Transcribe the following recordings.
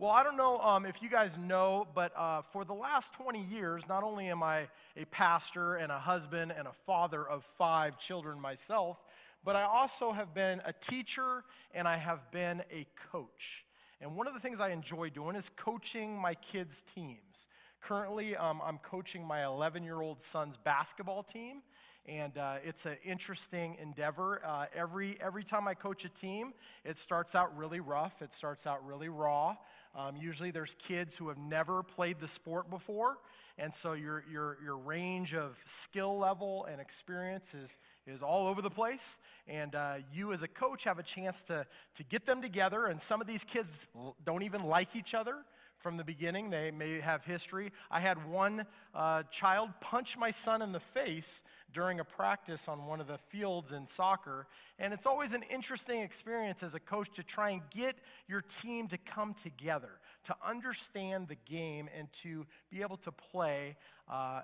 Well, I don't know um, if you guys know, but uh, for the last 20 years, not only am I a pastor and a husband and a father of five children myself, but I also have been a teacher and I have been a coach. And one of the things I enjoy doing is coaching my kids' teams. Currently, um, I'm coaching my 11 year old son's basketball team, and uh, it's an interesting endeavor. Uh, every, every time I coach a team, it starts out really rough, it starts out really raw. Um, usually, there's kids who have never played the sport before, and so your, your, your range of skill level and experience is, is all over the place. And uh, you, as a coach, have a chance to, to get them together. And some of these kids don't even like each other from the beginning. They may have history. I had one uh, child punch my son in the face during a practice on one of the fields in soccer. And it's always an interesting experience as a coach to try and get your team to come together, to understand the game, and to be able to play, uh,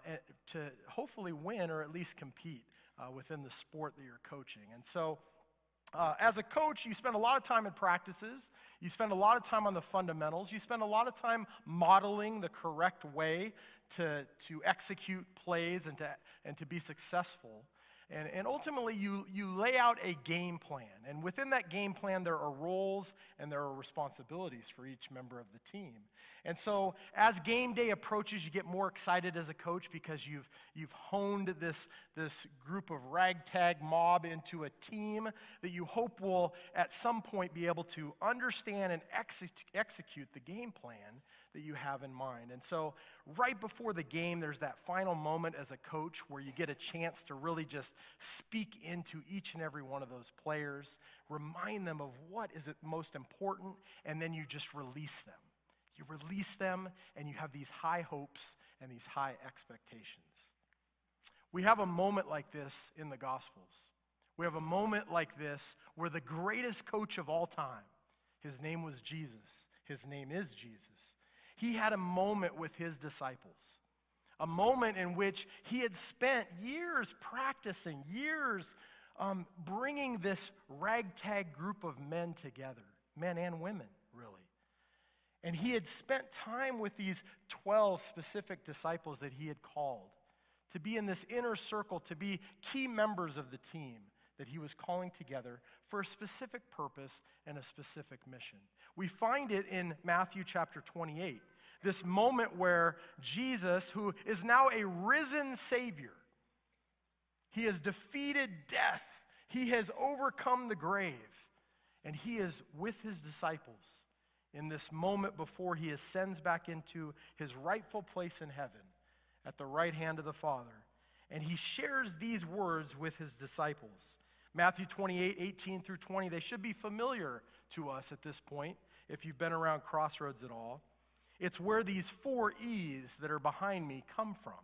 to hopefully win or at least compete uh, within the sport that you're coaching. And so, uh, as a coach, you spend a lot of time in practices. You spend a lot of time on the fundamentals. You spend a lot of time modeling the correct way to, to execute plays and to, and to be successful. And, and ultimately, you, you lay out a game plan. And within that game plan, there are roles and there are responsibilities for each member of the team. And so, as game day approaches, you get more excited as a coach because you've, you've honed this, this group of ragtag mob into a team that you hope will, at some point, be able to understand and ex- execute the game plan that you have in mind. And so, right before the game, there's that final moment as a coach where you get a chance to really just speak into each and every one of those players, remind them of what is most important, and then you just release them. You release them, and you have these high hopes and these high expectations. We have a moment like this in the Gospels. We have a moment like this where the greatest coach of all time, his name was Jesus. His name is Jesus he had a moment with his disciples. A moment in which he had spent years practicing, years um, bringing this ragtag group of men together, men and women, really. And he had spent time with these 12 specific disciples that he had called to be in this inner circle, to be key members of the team that he was calling together for a specific purpose and a specific mission. We find it in Matthew chapter 28, this moment where Jesus, who is now a risen Savior, he has defeated death, he has overcome the grave, and he is with his disciples in this moment before he ascends back into his rightful place in heaven at the right hand of the Father. And he shares these words with his disciples. Matthew 28, 18 through 20, they should be familiar to us at this point if you've been around Crossroads at all. It's where these four E's that are behind me come from.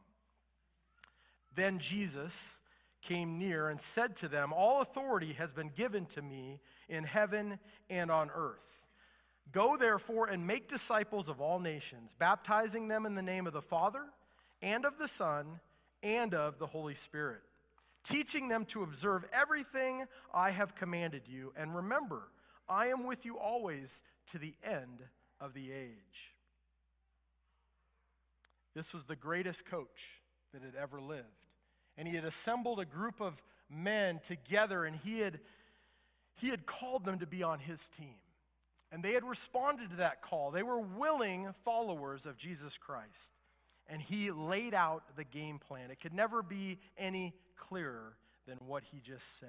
Then Jesus came near and said to them, All authority has been given to me in heaven and on earth. Go therefore and make disciples of all nations, baptizing them in the name of the Father and of the Son and of the Holy Spirit teaching them to observe everything I have commanded you. And remember, I am with you always to the end of the age. This was the greatest coach that had ever lived. And he had assembled a group of men together and he had, he had called them to be on his team. And they had responded to that call. They were willing followers of Jesus Christ. And he laid out the game plan. It could never be any clearer than what he just said.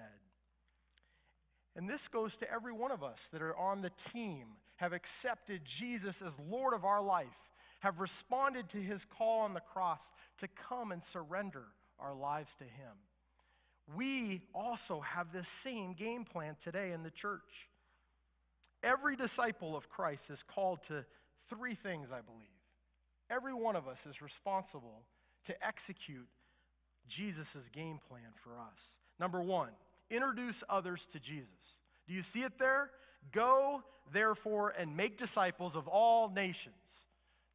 And this goes to every one of us that are on the team, have accepted Jesus as Lord of our life, have responded to his call on the cross to come and surrender our lives to him. We also have this same game plan today in the church. Every disciple of Christ is called to three things, I believe. Every one of us is responsible to execute Jesus' game plan for us. Number one, introduce others to Jesus. Do you see it there? Go, therefore, and make disciples of all nations.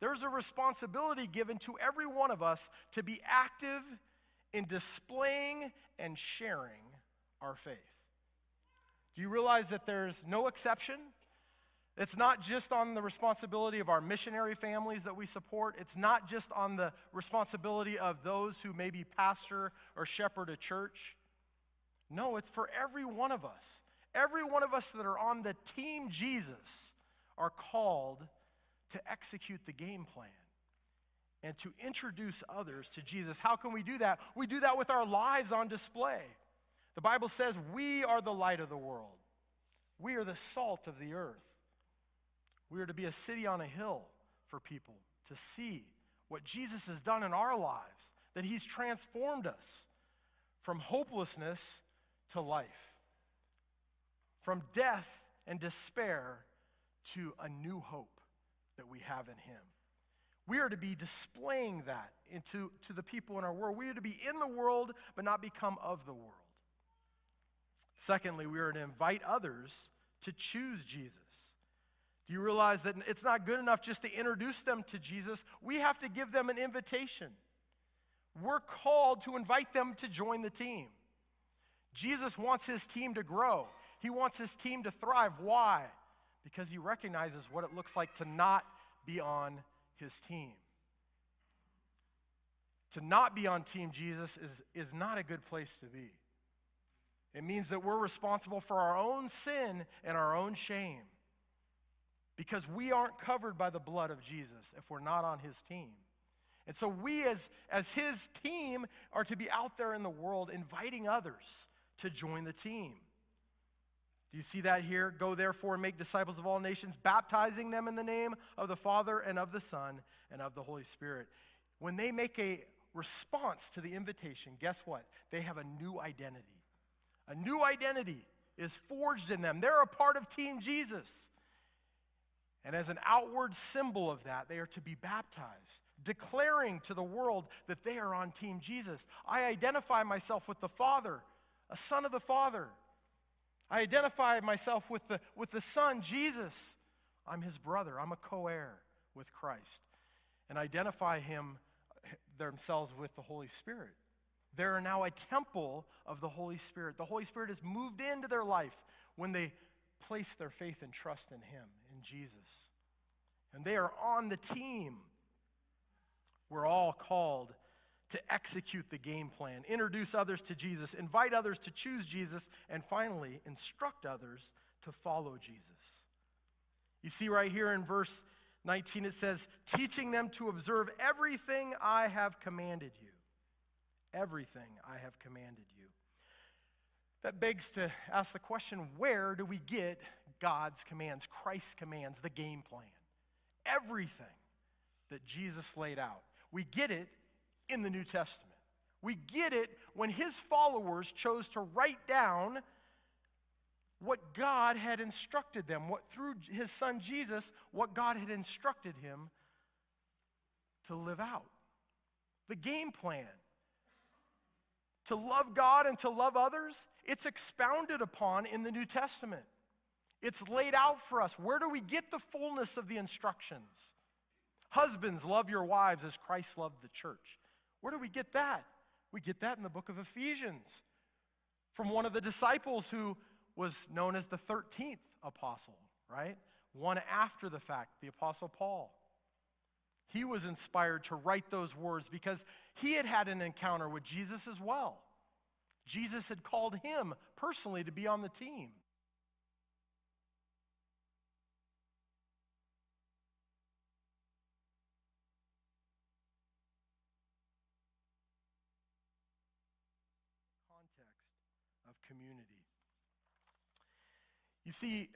There's a responsibility given to every one of us to be active in displaying and sharing our faith. Do you realize that there's no exception? It's not just on the responsibility of our missionary families that we support. It's not just on the responsibility of those who maybe pastor or shepherd a church. No, it's for every one of us. Every one of us that are on the team Jesus are called to execute the game plan and to introduce others to Jesus. How can we do that? We do that with our lives on display. The Bible says we are the light of the world, we are the salt of the earth. We are to be a city on a hill for people to see what Jesus has done in our lives, that He's transformed us from hopelessness to life, from death and despair to a new hope that we have in Him. We are to be displaying that into to the people in our world. We are to be in the world, but not become of the world. Secondly, we are to invite others to choose Jesus. Do you realize that it's not good enough just to introduce them to Jesus? We have to give them an invitation. We're called to invite them to join the team. Jesus wants his team to grow, he wants his team to thrive. Why? Because he recognizes what it looks like to not be on his team. To not be on Team Jesus is, is not a good place to be. It means that we're responsible for our own sin and our own shame because we aren't covered by the blood of Jesus if we're not on his team. And so we, as, as his team, are to be out there in the world inviting others to join the team. Do you see that here? Go therefore and make disciples of all nations, baptizing them in the name of the Father and of the Son and of the Holy Spirit. When they make a response to the invitation, guess what? They have a new identity. A new identity is forged in them. They're a part of Team Jesus. And as an outward symbol of that, they are to be baptized, declaring to the world that they are on Team Jesus. I identify myself with the Father, a son of the Father. I identify myself with the, with the Son, Jesus. I'm his brother. I'm a co heir with Christ. And identify him themselves with the Holy Spirit. They are now a temple of the Holy Spirit. The Holy Spirit has moved into their life when they place their faith and trust in him, in Jesus. And they are on the team. We're all called to execute the game plan, introduce others to Jesus, invite others to choose Jesus, and finally, instruct others to follow Jesus. You see, right here in verse 19, it says, teaching them to observe everything I have commanded you. Everything I have commanded you. That begs to ask the question where do we get God's commands, Christ's commands, the game plan? Everything that Jesus laid out. We get it in the New Testament. We get it when his followers chose to write down what God had instructed them, what through his son Jesus, what God had instructed him to live out. The game plan to love God and to love others, it's expounded upon in the New Testament. It's laid out for us. Where do we get the fullness of the instructions? Husbands, love your wives as Christ loved the church. Where do we get that? We get that in the book of Ephesians from one of the disciples who was known as the 13th apostle, right? One after the fact, the apostle Paul. He was inspired to write those words because he had had an encounter with Jesus as well. Jesus had called him personally to be on the team. of community. You see,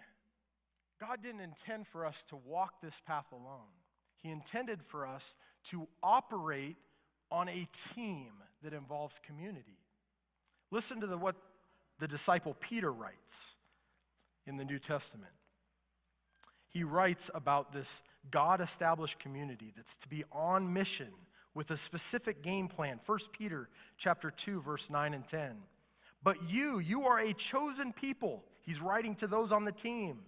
God didn't intend for us to walk this path alone. He intended for us to operate on a team that involves community. Listen to the, what the disciple Peter writes in the New Testament. He writes about this God established community that's to be on mission with a specific game plan. 1 Peter chapter 2 verse 9 and 10. But you, you are a chosen people. He's writing to those on the team.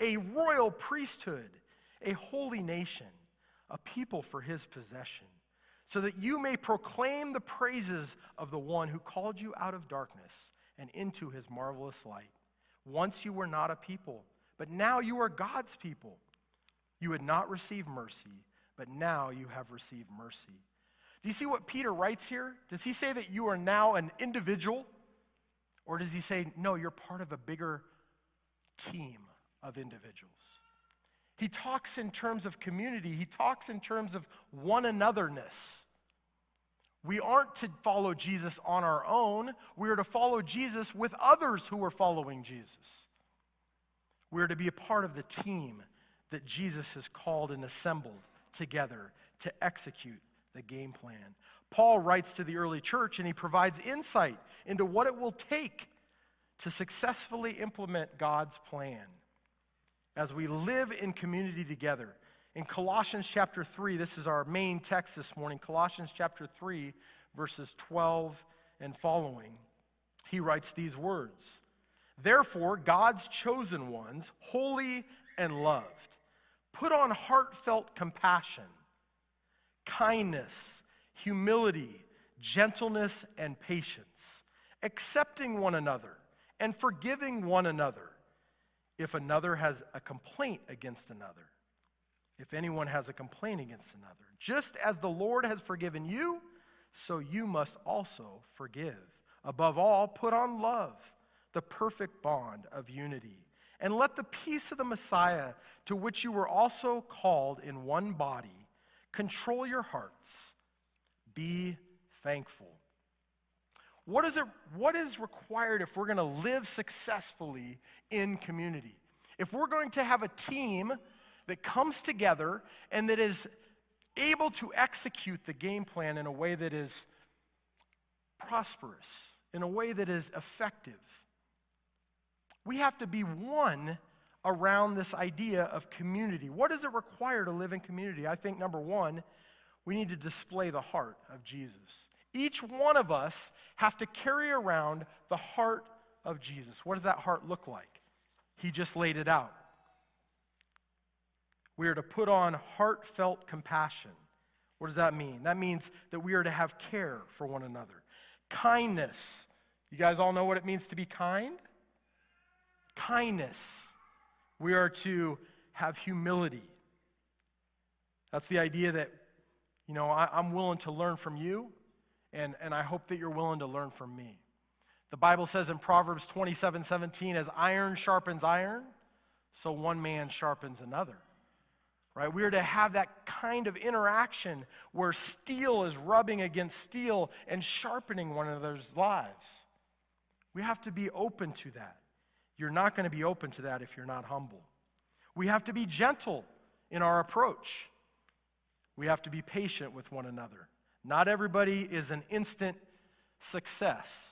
A royal priesthood, a holy nation, a people for his possession, so that you may proclaim the praises of the one who called you out of darkness and into his marvelous light. Once you were not a people, but now you are God's people. You had not received mercy, but now you have received mercy. Do you see what Peter writes here? Does he say that you are now an individual? Or does he say, no, you're part of a bigger team of individuals? He talks in terms of community, he talks in terms of one anotherness. We aren't to follow Jesus on our own, we are to follow Jesus with others who are following Jesus. We are to be a part of the team that Jesus has called and assembled together to execute the game plan. Paul writes to the early church and he provides insight into what it will take to successfully implement God's plan as we live in community together. In Colossians chapter 3, this is our main text this morning, Colossians chapter 3, verses 12 and following. He writes these words Therefore, God's chosen ones, holy and loved, put on heartfelt compassion, kindness, humility, gentleness, and patience, accepting one another and forgiving one another if another has a complaint against another. If anyone has a complaint against another, just as the Lord has forgiven you, so you must also forgive. Above all, put on love, the perfect bond of unity. And let the peace of the Messiah, to which you were also called in one body, control your hearts. Be thankful. What is, it, what is required if we're going to live successfully in community? If we're going to have a team that comes together and that is able to execute the game plan in a way that is prosperous, in a way that is effective, we have to be one around this idea of community. What does it require to live in community? I think number one, we need to display the heart of Jesus. Each one of us have to carry around the heart of Jesus. What does that heart look like? He just laid it out. We are to put on heartfelt compassion. What does that mean? That means that we are to have care for one another. Kindness. You guys all know what it means to be kind? Kindness. We are to have humility. That's the idea that, you know, I, am willing to learn from you, and, and I hope that you're willing to learn from me. The Bible says in Proverbs 27 17, as iron sharpens iron, so one man sharpens another. Right? We are to have that kind of interaction where steel is rubbing against steel and sharpening one another's lives. We have to be open to that. You're not going to be open to that if you're not humble. We have to be gentle in our approach. We have to be patient with one another. Not everybody is an instant success.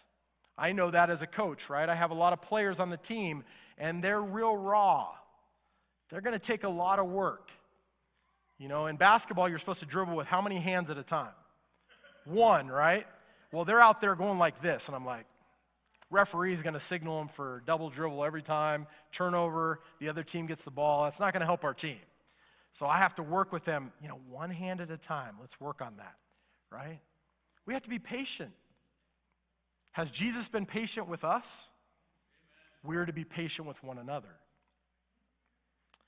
I know that as a coach, right? I have a lot of players on the team, and they're real raw. They're going to take a lot of work. You know, in basketball, you're supposed to dribble with how many hands at a time? One, right? Well, they're out there going like this, and I'm like, referee's going to signal them for double dribble every time, turnover, the other team gets the ball. That's not going to help our team. So I have to work with them, you know, one hand at a time. Let's work on that right? We have to be patient. Has Jesus been patient with us? We're to be patient with one another.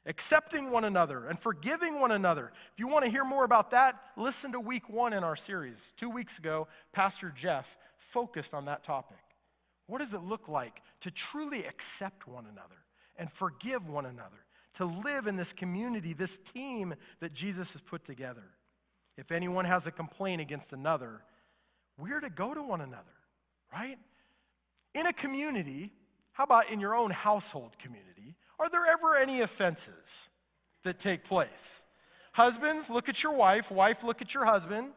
Accepting one another and forgiving one another. If you want to hear more about that, listen to week one in our series. Two weeks ago, Pastor Jeff focused on that topic. What does it look like to truly accept one another and forgive one another? To live in this community, this team that Jesus has put together. If anyone has a complaint against another, we're to go to one another, right? In a community, how about in your own household community? Are there ever any offenses that take place? Husbands, look at your wife. Wife, look at your husband.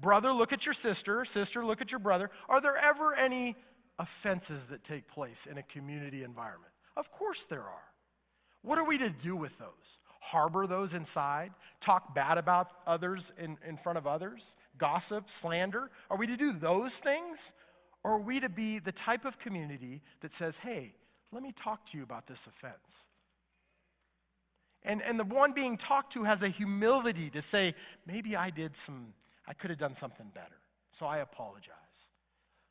Brother, look at your sister. Sister, look at your brother. Are there ever any offenses that take place in a community environment? Of course there are. What are we to do with those? harbor those inside, talk bad about others in, in front of others, gossip, slander? Are we to do those things? Or are we to be the type of community that says, hey, let me talk to you about this offense? And, and the one being talked to has a humility to say, maybe I did some, I could have done something better. So I apologize.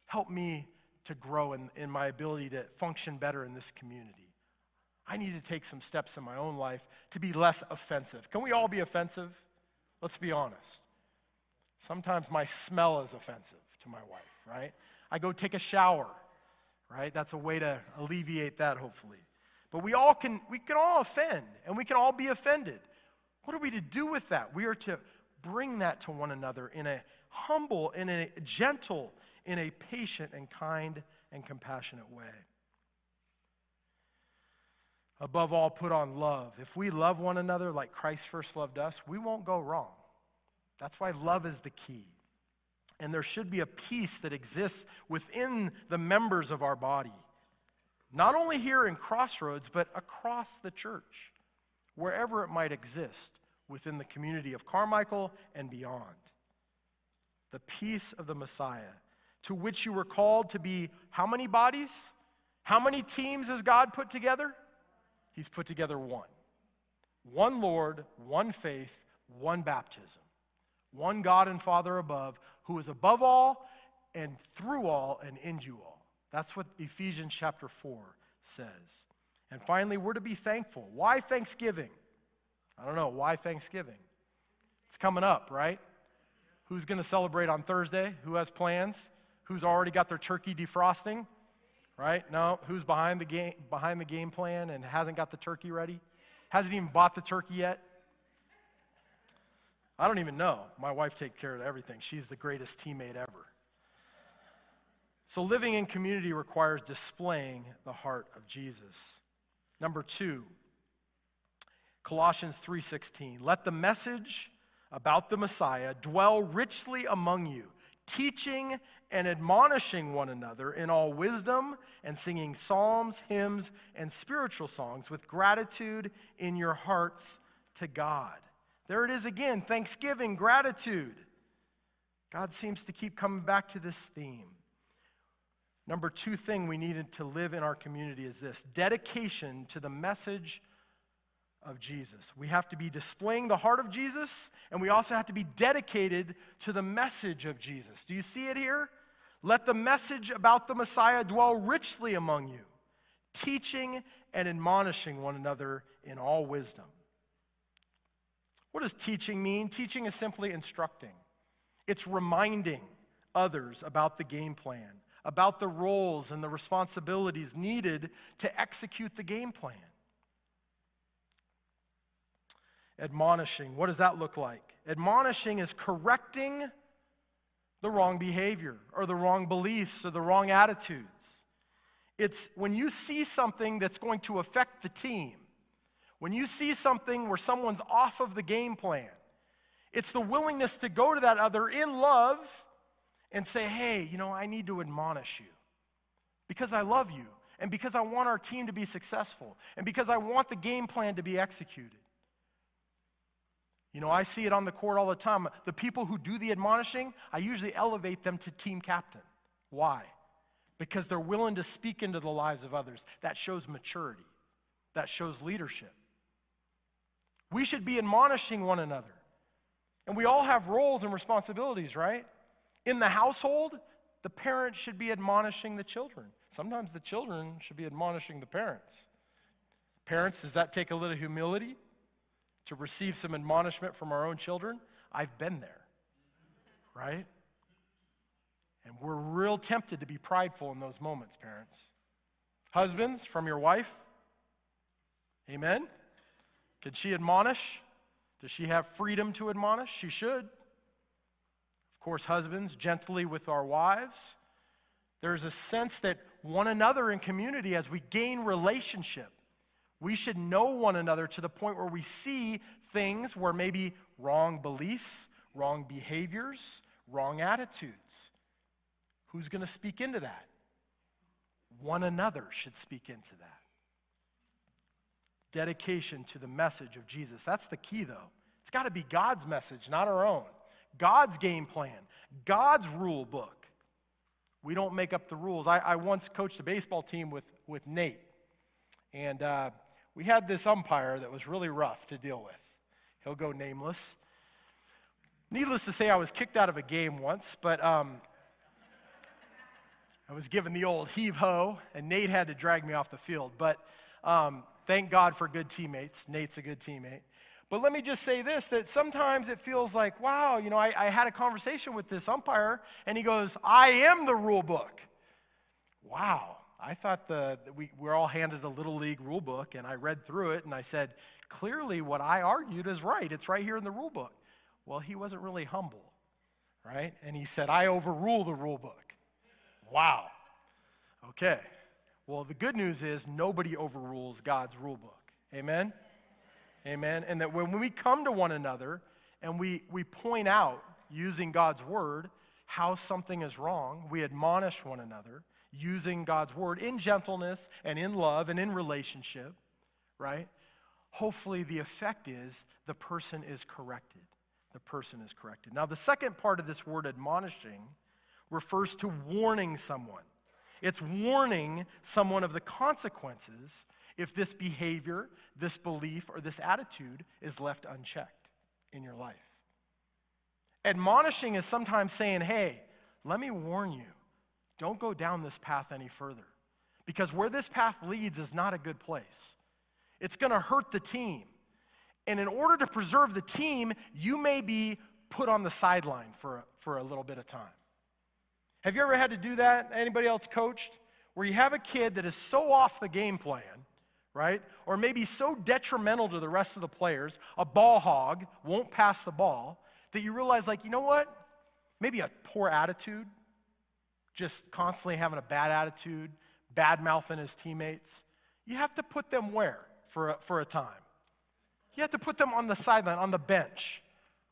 Help me to grow in, in my ability to function better in this community. I need to take some steps in my own life to be less offensive. Can we all be offensive? Let's be honest. Sometimes my smell is offensive to my wife, right? I go take a shower, right? That's a way to alleviate that, hopefully. But we all can, we can all offend, and we can all be offended. What are we to do with that? We are to bring that to one another in a humble, in a gentle, in a patient and kind and compassionate way. Above all, put on love. If we love one another like Christ first loved us, we won't go wrong. That's why love is the key. And there should be a peace that exists within the members of our body, not only here in Crossroads, but across the church, wherever it might exist within the community of Carmichael and beyond. The peace of the Messiah, to which you were called to be how many bodies? How many teams has God put together? He's put together one. One Lord, one faith, one baptism. One God and Father above, who is above all and through all and in you all. That's what Ephesians chapter 4 says. And finally, we're to be thankful. Why Thanksgiving? I don't know. Why Thanksgiving? It's coming up, right? Who's going to celebrate on Thursday? Who has plans? Who's already got their turkey defrosting? Right? No. Who's behind the game behind the game plan and hasn't got the turkey ready? Hasn't even bought the turkey yet? I don't even know. My wife takes care of everything. She's the greatest teammate ever. So living in community requires displaying the heart of Jesus. Number 2, Colossians 3:16. Let the message about the Messiah dwell richly among you, teaching and admonishing one another in all wisdom and singing psalms, hymns, and spiritual songs with gratitude in your hearts to God. There it is again thanksgiving, gratitude. God seems to keep coming back to this theme. Number two thing we needed to live in our community is this dedication to the message of Jesus. We have to be displaying the heart of Jesus, and we also have to be dedicated to the message of Jesus. Do you see it here? Let the message about the Messiah dwell richly among you, teaching and admonishing one another in all wisdom. What does teaching mean? Teaching is simply instructing, it's reminding others about the game plan, about the roles and the responsibilities needed to execute the game plan. Admonishing, what does that look like? Admonishing is correcting the wrong behavior or the wrong beliefs or the wrong attitudes. It's when you see something that's going to affect the team, when you see something where someone's off of the game plan, it's the willingness to go to that other in love and say, hey, you know, I need to admonish you because I love you and because I want our team to be successful and because I want the game plan to be executed. You know, I see it on the court all the time. The people who do the admonishing, I usually elevate them to team captain. Why? Because they're willing to speak into the lives of others. That shows maturity, that shows leadership. We should be admonishing one another. And we all have roles and responsibilities, right? In the household, the parents should be admonishing the children. Sometimes the children should be admonishing the parents. Parents, does that take a little humility? To receive some admonishment from our own children, I've been there, right? And we're real tempted to be prideful in those moments, parents. Husbands, from your wife, amen? Can she admonish? Does she have freedom to admonish? She should. Of course, husbands, gently with our wives. There's a sense that one another in community, as we gain relationship, we should know one another to the point where we see things where maybe wrong beliefs, wrong behaviors, wrong attitudes. Who's going to speak into that? One another should speak into that. Dedication to the message of Jesus. That's the key, though. It's got to be God's message, not our own. God's game plan, God's rule book. We don't make up the rules. I, I once coached a baseball team with, with Nate. And uh, we had this umpire that was really rough to deal with. He'll go nameless. Needless to say, I was kicked out of a game once, but um, I was given the old heave ho, and Nate had to drag me off the field. But um, Thank God for good teammates. Nate's a good teammate. But let me just say this that sometimes it feels like, wow, you know, I, I had a conversation with this umpire, and he goes, I am the rule book. Wow. I thought the, we, we're all handed a little league rule book, and I read through it, and I said, clearly what I argued is right. It's right here in the rule book. Well, he wasn't really humble, right? And he said, I overrule the rule book. Wow. Okay. Well, the good news is nobody overrules God's rule book. Amen? Amen. And that when we come to one another and we, we point out, using God's word, how something is wrong, we admonish one another using God's word in gentleness and in love and in relationship, right? Hopefully, the effect is the person is corrected. The person is corrected. Now, the second part of this word admonishing refers to warning someone. It's warning someone of the consequences if this behavior, this belief, or this attitude is left unchecked in your life. Admonishing is sometimes saying, hey, let me warn you, don't go down this path any further. Because where this path leads is not a good place. It's going to hurt the team. And in order to preserve the team, you may be put on the sideline for, for a little bit of time. Have you ever had to do that? Anybody else coached? Where you have a kid that is so off the game plan right? Or maybe so detrimental to the rest of the players, a ball hog won't pass the ball, that you realize, like, you know what? Maybe a poor attitude, just constantly having a bad attitude, bad mouthing his teammates. You have to put them where for a, for a time? You have to put them on the sideline, on the bench,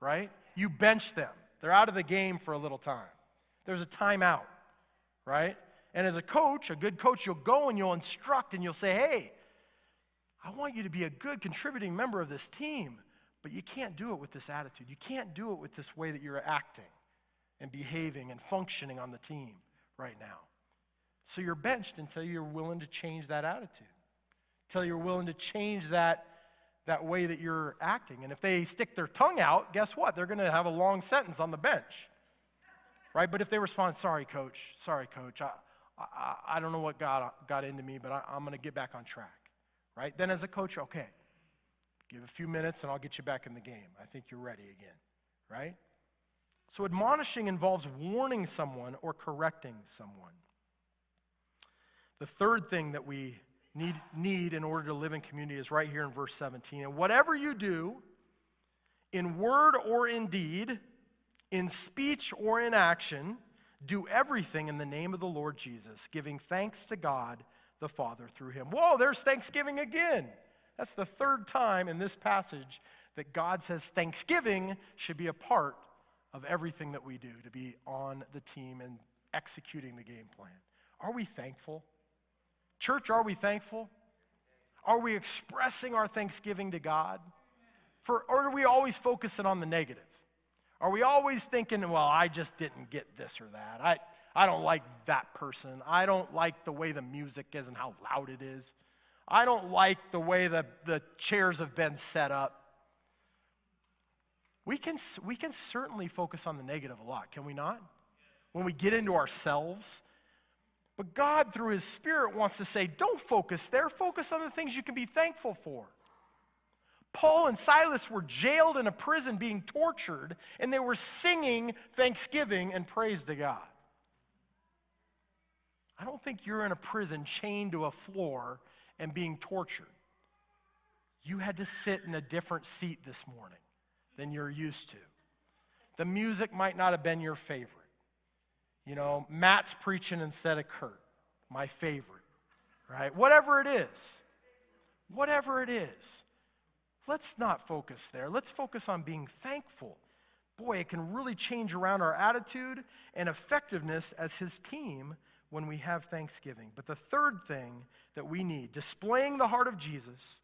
right? You bench them. They're out of the game for a little time. There's a timeout, right? And as a coach, a good coach, you'll go and you'll instruct and you'll say, hey, I want you to be a good contributing member of this team, but you can't do it with this attitude. You can't do it with this way that you're acting and behaving and functioning on the team right now. So you're benched until you're willing to change that attitude, until you're willing to change that, that way that you're acting. And if they stick their tongue out, guess what? They're going to have a long sentence on the bench. Right? But if they respond, sorry, coach, sorry, coach, I, I, I don't know what got, got into me, but I, I'm going to get back on track right? Then as a coach, okay, give a few minutes and I'll get you back in the game. I think you're ready again, right? So admonishing involves warning someone or correcting someone. The third thing that we need, need in order to live in community is right here in verse 17. And whatever you do, in word or in deed, in speech or in action, do everything in the name of the Lord Jesus, giving thanks to God the Father through him. Whoa, there's Thanksgiving again. That's the third time in this passage that God says Thanksgiving should be a part of everything that we do, to be on the team and executing the game plan. Are we thankful? Church, are we thankful? Are we expressing our thanksgiving to God? For, or are we always focusing on the negative? Are we always thinking, well, I just didn't get this or that? I, I don't like that person. I don't like the way the music is and how loud it is. I don't like the way the, the chairs have been set up. We can, we can certainly focus on the negative a lot, can we not? When we get into ourselves. But God, through His Spirit, wants to say, don't focus there. Focus on the things you can be thankful for. Paul and Silas were jailed in a prison being tortured, and they were singing thanksgiving and praise to God. I don't think you're in a prison chained to a floor and being tortured. You had to sit in a different seat this morning than you're used to. The music might not have been your favorite. You know, Matt's preaching instead of Kurt, my favorite, right? Whatever it is, whatever it is, let's not focus there. Let's focus on being thankful. Boy, it can really change around our attitude and effectiveness as his team when we have thanksgiving. But the third thing that we need, displaying the heart of Jesus,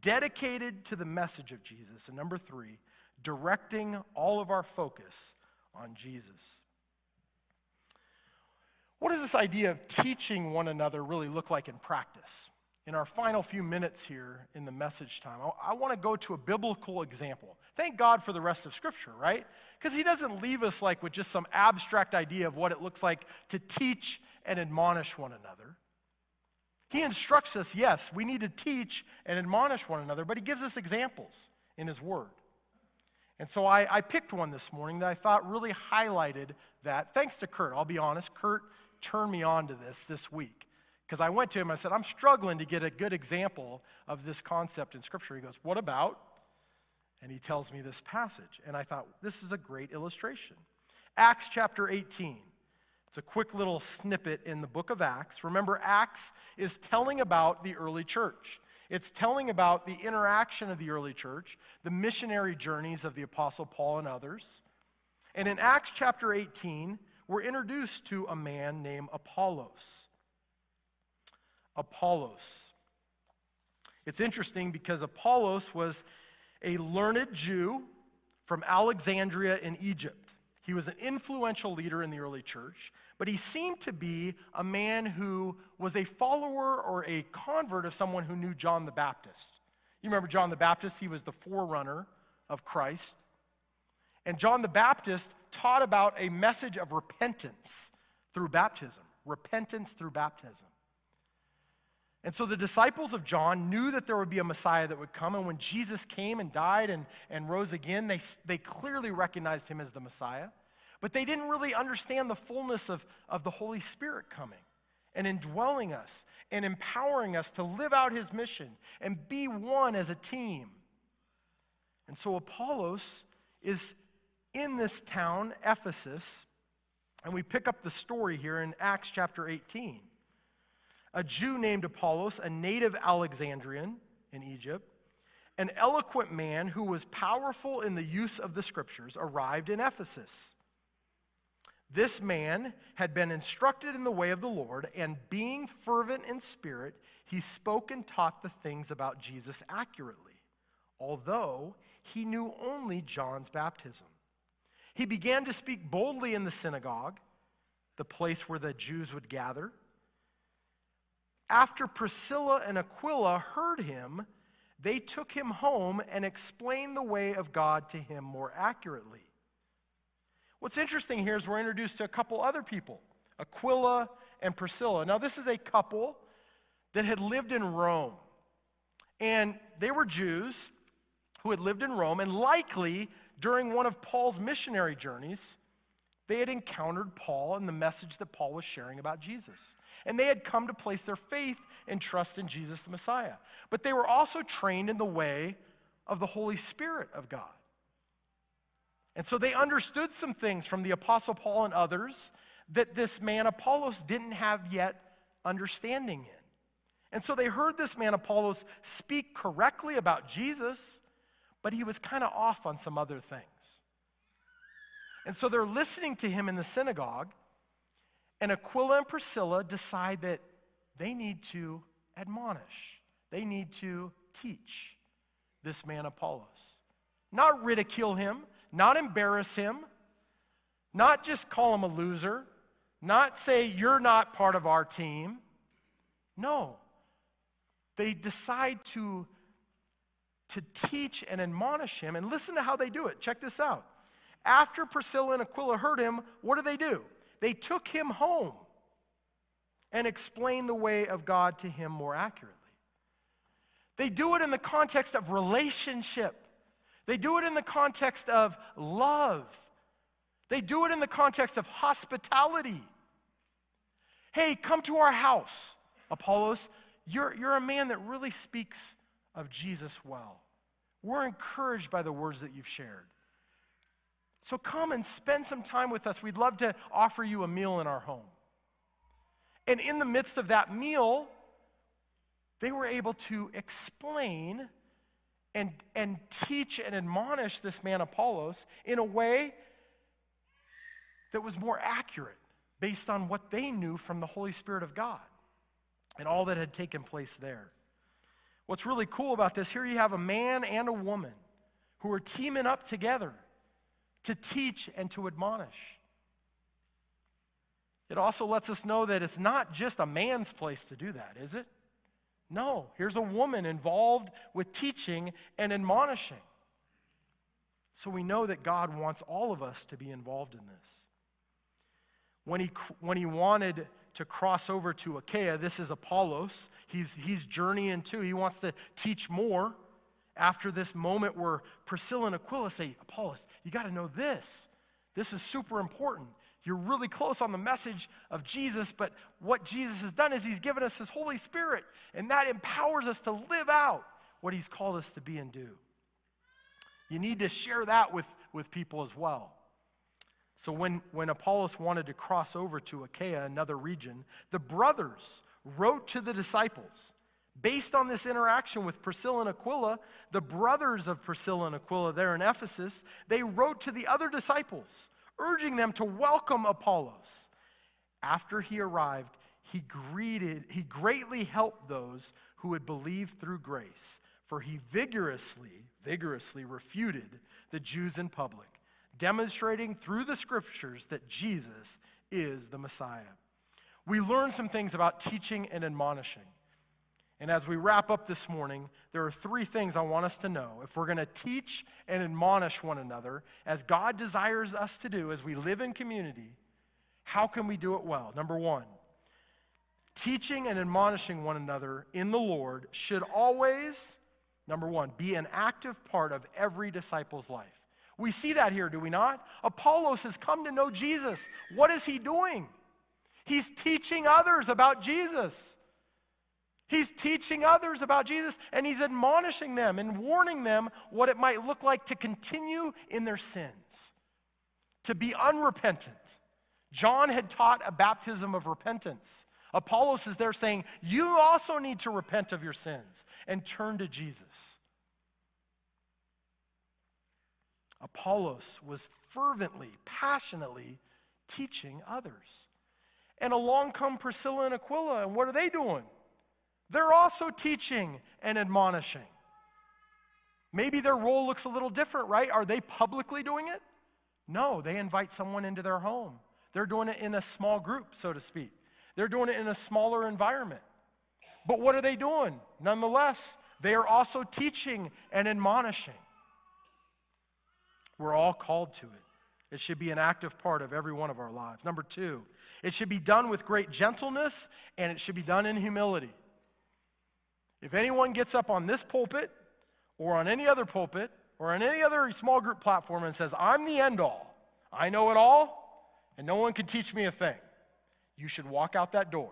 dedicated to the message of Jesus. And number three, directing all of our focus on Jesus. What does this idea of teaching one another really look like in practice? In our final few minutes here in the message time, I, I want to go to a biblical example. Thank God for the rest of Scripture, right? Because He doesn't leave us like with just some abstract idea of what it looks like to teach and admonish one another. He instructs us, yes, we need to teach and admonish one another, but he gives us examples in his word. And so I, I, picked one this morning that I thought really highlighted that. Thanks to Kurt. I'll be honest, Kurt turned me on to this this week. Because I went to him, and I said, I'm struggling to get a good example of this concept in Scripture. He goes, What about? And he tells me this passage. And I thought, this is a great illustration. Acts chapter 18. It's a quick little snippet in the book of Acts. Remember, Acts is telling about the early church. It's telling about the interaction of the early church, the missionary journeys of the Apostle Paul and others. And in Acts chapter 18, we're introduced to a man named Apollos. Apollos. It's interesting because Apollos was a learned Jew from Alexandria in Egypt. He was an influential leader in the early church, but he seemed to be a man who was a follower or a convert of someone who knew John the Baptist. You remember John the Baptist? He was the forerunner of Christ. And John the Baptist taught about a message of repentance through baptism, repentance through baptism. And so the disciples of John knew that there would be a Messiah that would come. And when Jesus came and died and, and rose again, they, they clearly recognized him as the Messiah. But they didn't really understand the fullness of, of the Holy Spirit coming and indwelling us and empowering us to live out his mission and be one as a team. And so Apollos is in this town, Ephesus, and we pick up the story here in Acts chapter 18 a Jew named Apollos, a native Alexandrian in Egypt, an eloquent man who was powerful in the use of the scriptures, arrived in Ephesus. This man had been instructed in the way of the Lord, and being fervent in spirit, he spoke and taught the things about Jesus accurately, although he knew only John's baptism. He began to speak boldly in the synagogue, the place where the Jews would gather after Priscilla and Aquila heard him, they took him home and explained the way of God to him more accurately. What's interesting here is we're introduced to a couple other people Aquila and Priscilla. Now, this is a couple that had lived in Rome. And they were Jews who had lived in Rome, and likely during one of Paul's missionary journeys, they had encountered Paul and the message that Paul was sharing about Jesus and they had come to place their faith and trust in Jesus the Messiah. But they were also trained in the way of the Holy Spirit of God. And so they understood some things from the Apostle Paul and others that this man Apollos didn't have yet understanding in. And so they heard this man Apollos speak correctly about Jesus, but he was kind of off on some other things. And so they're listening to him in the synagogue, and Aquila and Priscilla decide that they need to admonish, they need to teach this man Apollos. Not ridicule him, not embarrass him, not just call him a loser, not say, You're not part of our team. No. They decide to, to teach and admonish him. And listen to how they do it. Check this out. After Priscilla and Aquila heard him, what do they do? They took him home and explained the way of God to him more accurately. They do it in the context of relationship. They do it in the context of love. They do it in the context of hospitality. Hey, come to our house, Apollos. You're, you're a man that really speaks of Jesus well. We're encouraged by the words that you've shared. So come and spend some time with us. We'd love to offer you a meal in our home. And in the midst of that meal, they were able to explain and, and teach and admonish this man Apollos in a way that was more accurate based on what they knew from the Holy Spirit of God and all that had taken place there. What's really cool about this, here you have a man and a woman who are teaming up together to teach and to admonish. It also lets us know that it's not just a man's place to do that, is it? No, here's a woman involved with teaching and admonishing. So we know that God wants all of us to be involved in this. When he, when he wanted to cross over to Achaia, this is Apollos. He's, he's journeying too. He wants to teach more after this moment where Priscilla and Aquila say, Apollos, you got to know this. This is super important. You're really close on the message of Jesus, but what Jesus has done is he's given us his Holy Spirit, and that empowers us to live out what he's called us to be and do. You need to share that with, with people as well. So when, when Apollos wanted to cross over to Achaia, another region, the brothers wrote to the disciples. Based on this interaction with Priscilla and Aquila, the brothers of Priscilla and Aquila there in Ephesus, they wrote to the other disciples, urging them to welcome Apollos. After he arrived, he greeted, he greatly helped those who had believed through grace, for he vigorously, vigorously refuted the Jews in public, demonstrating through the scriptures that Jesus is the Messiah. We learn some things about teaching and admonishing. And as we wrap up this morning, there are three things I want us to know. If we're going to teach and admonish one another, as God desires us to do as we live in community, how can we do it well? Number one, teaching and admonishing one another in the Lord should always, number one, be an active part of every disciple's life. We see that here, do we not? Apollos has come to know Jesus. What is he doing? He's teaching others about Jesus. He's teaching others about Jesus and he's admonishing them and warning them what it might look like to continue in their sins, to be unrepentant. John had taught a baptism of repentance. Apollos is there saying, You also need to repent of your sins and turn to Jesus. Apollos was fervently, passionately teaching others. And along come Priscilla and Aquila, and what are they doing? They're also teaching and admonishing. Maybe their role looks a little different, right? Are they publicly doing it? No, they invite someone into their home. They're doing it in a small group, so to speak. They're doing it in a smaller environment. But what are they doing? Nonetheless, they are also teaching and admonishing. We're all called to it. It should be an active part of every one of our lives. Number two, it should be done with great gentleness and it should be done in humility. If anyone gets up on this pulpit or on any other pulpit or on any other small group platform and says, I'm the end all, I know it all, and no one can teach me a thing, you should walk out that door,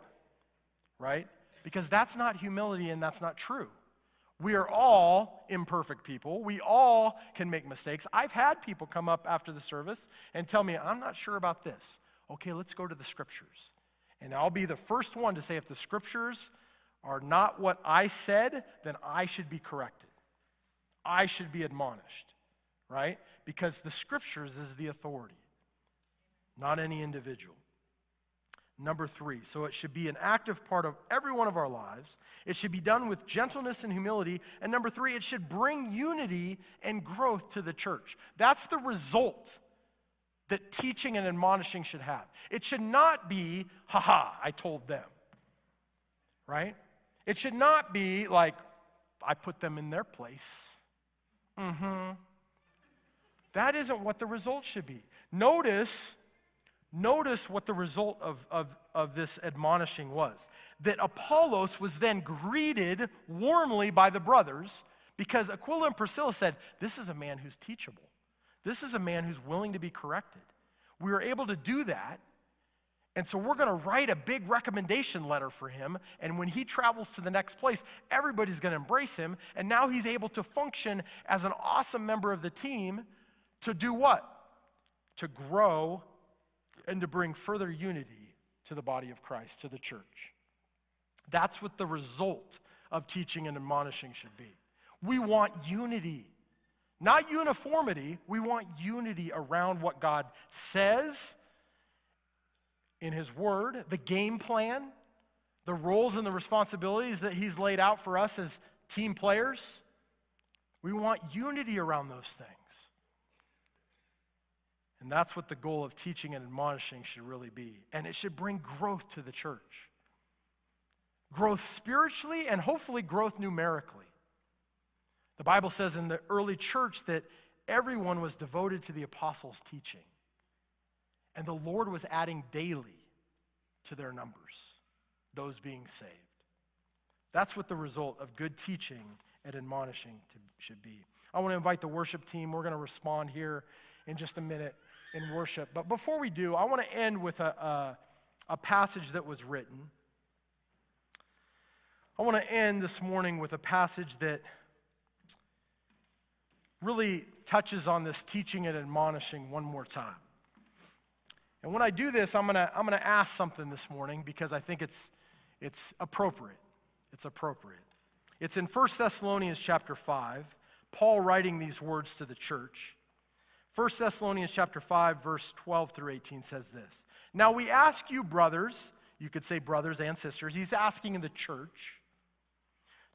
right? Because that's not humility and that's not true. We are all imperfect people. We all can make mistakes. I've had people come up after the service and tell me, I'm not sure about this. Okay, let's go to the scriptures. And I'll be the first one to say, if the scriptures are not what I said, then I should be corrected. I should be admonished, right? Because the scriptures is the authority, not any individual. Number three, so it should be an active part of every one of our lives. It should be done with gentleness and humility. And number three, it should bring unity and growth to the church. That's the result that teaching and admonishing should have. It should not be, haha, I told them, right? It should not be like, I put them in their place. Mm hmm. That isn't what the result should be. Notice, notice what the result of, of, of this admonishing was. That Apollos was then greeted warmly by the brothers because Aquila and Priscilla said, This is a man who's teachable. This is a man who's willing to be corrected. We were able to do that and so we're going to write a big recommendation letter for him. And when he travels to the next place, everybody's going to embrace him. And now he's able to function as an awesome member of the team to do what? To grow and to bring further unity to the body of Christ, to the church. That's what the result of teaching and admonishing should be. We want unity, not uniformity. We want unity around what God says in His Word, the game plan, the roles and the responsibilities that He's laid out for us as team players. We want unity around those things. And that's what the goal of teaching and admonishing should really be. And it should bring growth to the church growth spiritually and hopefully growth numerically. The Bible says in the early church that everyone was devoted to the apostles' teaching. And the Lord was adding daily to their numbers, those being saved. That's what the result of good teaching and admonishing to, should be. I want to invite the worship team. We're going to respond here in just a minute in worship. But before we do, I want to end with a, a, a passage that was written. I want to end this morning with a passage that really touches on this teaching and admonishing one more time. And when I do this, I'm going to I'm going to ask something this morning because I think it's, it's appropriate. It's appropriate. It's in 1 Thessalonians chapter 5, Paul writing these words to the church. 1 Thessalonians chapter 5 verse 12 through 18 says this. Now we ask you brothers, you could say brothers and sisters, he's asking in the church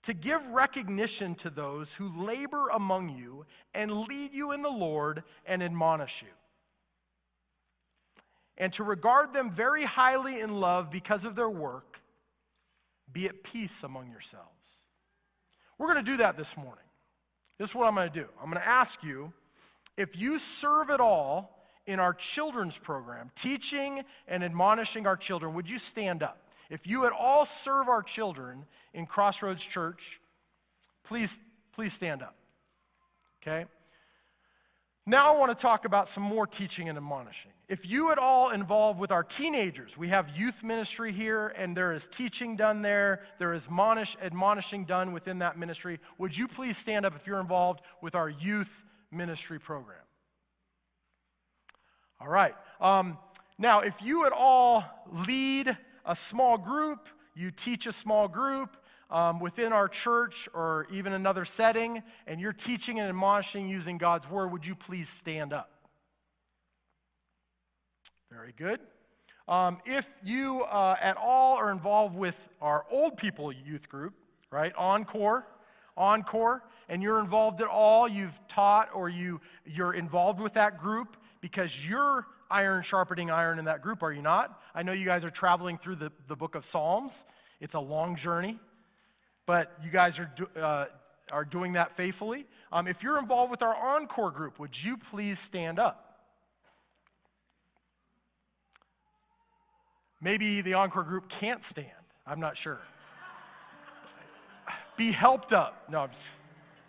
to give recognition to those who labor among you and lead you in the Lord and admonish you. And to regard them very highly in love because of their work, be at peace among yourselves. We're going to do that this morning. This is what I'm going to do. I'm going to ask you if you serve at all in our children's program, teaching and admonishing our children, would you stand up? If you at all serve our children in Crossroads Church, please, please stand up. Okay? Now I want to talk about some more teaching and admonishing. If you at all involved with our teenagers, we have youth ministry here, and there is teaching done there, there is admonish, admonishing done within that ministry. Would you please stand up if you're involved with our youth ministry program? All right. Um, now, if you at all lead a small group, you teach a small group um, within our church or even another setting, and you're teaching and admonishing using God's word, would you please stand up? Very good. Um, if you uh, at all are involved with our old people youth group, right, Encore, Encore, and you're involved at all, you've taught or you, you're involved with that group because you're iron sharpening iron in that group, are you not? I know you guys are traveling through the, the book of Psalms. It's a long journey, but you guys are, do, uh, are doing that faithfully. Um, if you're involved with our Encore group, would you please stand up? Maybe the Encore group can't stand. I'm not sure. Be helped up. No, I'm just,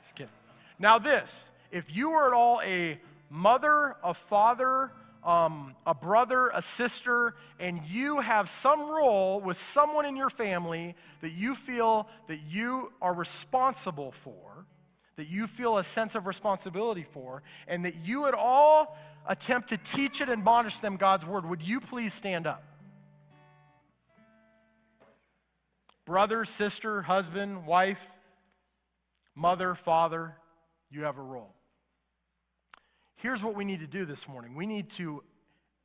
just kidding. Now, this if you are at all a mother, a father, um, a brother, a sister, and you have some role with someone in your family that you feel that you are responsible for, that you feel a sense of responsibility for, and that you at all attempt to teach it and admonish them God's word, would you please stand up? Brother, sister, husband, wife, mother, father, you have a role. Here's what we need to do this morning we need to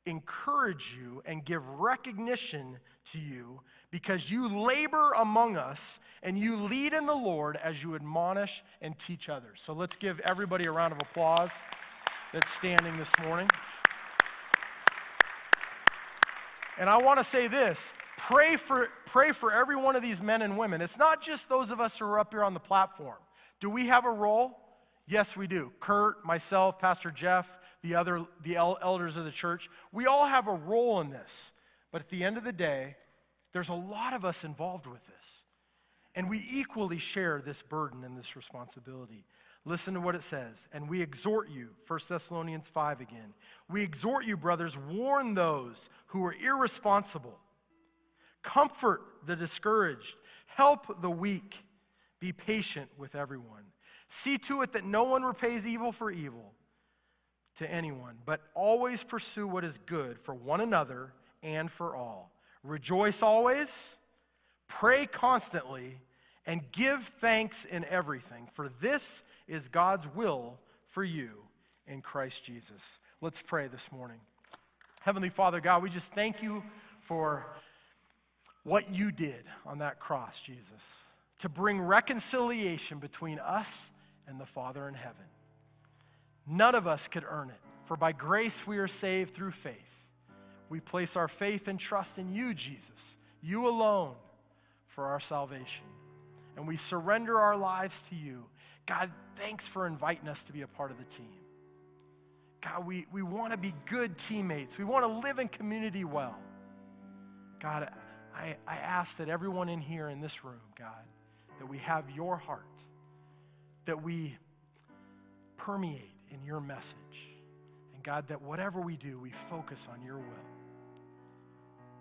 encourage you and give recognition to you because you labor among us and you lead in the Lord as you admonish and teach others. So let's give everybody a round of applause that's standing this morning. And I want to say this pray for, pray for every one of these men and women. It's not just those of us who are up here on the platform. Do we have a role? Yes, we do. Kurt, myself, Pastor Jeff, the other the elders of the church, we all have a role in this. But at the end of the day, there's a lot of us involved with this. And we equally share this burden and this responsibility. Listen to what it says. And we exhort you, 1 Thessalonians 5 again. We exhort you, brothers, warn those who are irresponsible, comfort the discouraged, help the weak, be patient with everyone. See to it that no one repays evil for evil to anyone, but always pursue what is good for one another and for all. Rejoice always, pray constantly, and give thanks in everything, for this is God's will for you in Christ Jesus. Let's pray this morning. Heavenly Father, God, we just thank you for what you did on that cross, Jesus, to bring reconciliation between us and the Father in heaven. None of us could earn it, for by grace we are saved through faith. We place our faith and trust in you, Jesus, you alone, for our salvation. And we surrender our lives to you. God, thanks for inviting us to be a part of the team. God, we, we want to be good teammates. We want to live in community well. God, I, I ask that everyone in here in this room, God, that we have your heart, that we permeate in your message. And God, that whatever we do, we focus on your will.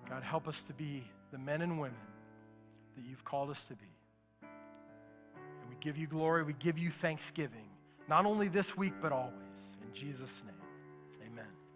God, help us to be the men and women that you've called us to be. And we give you glory, we give you thanksgiving, not only this week, but always. In Jesus' name.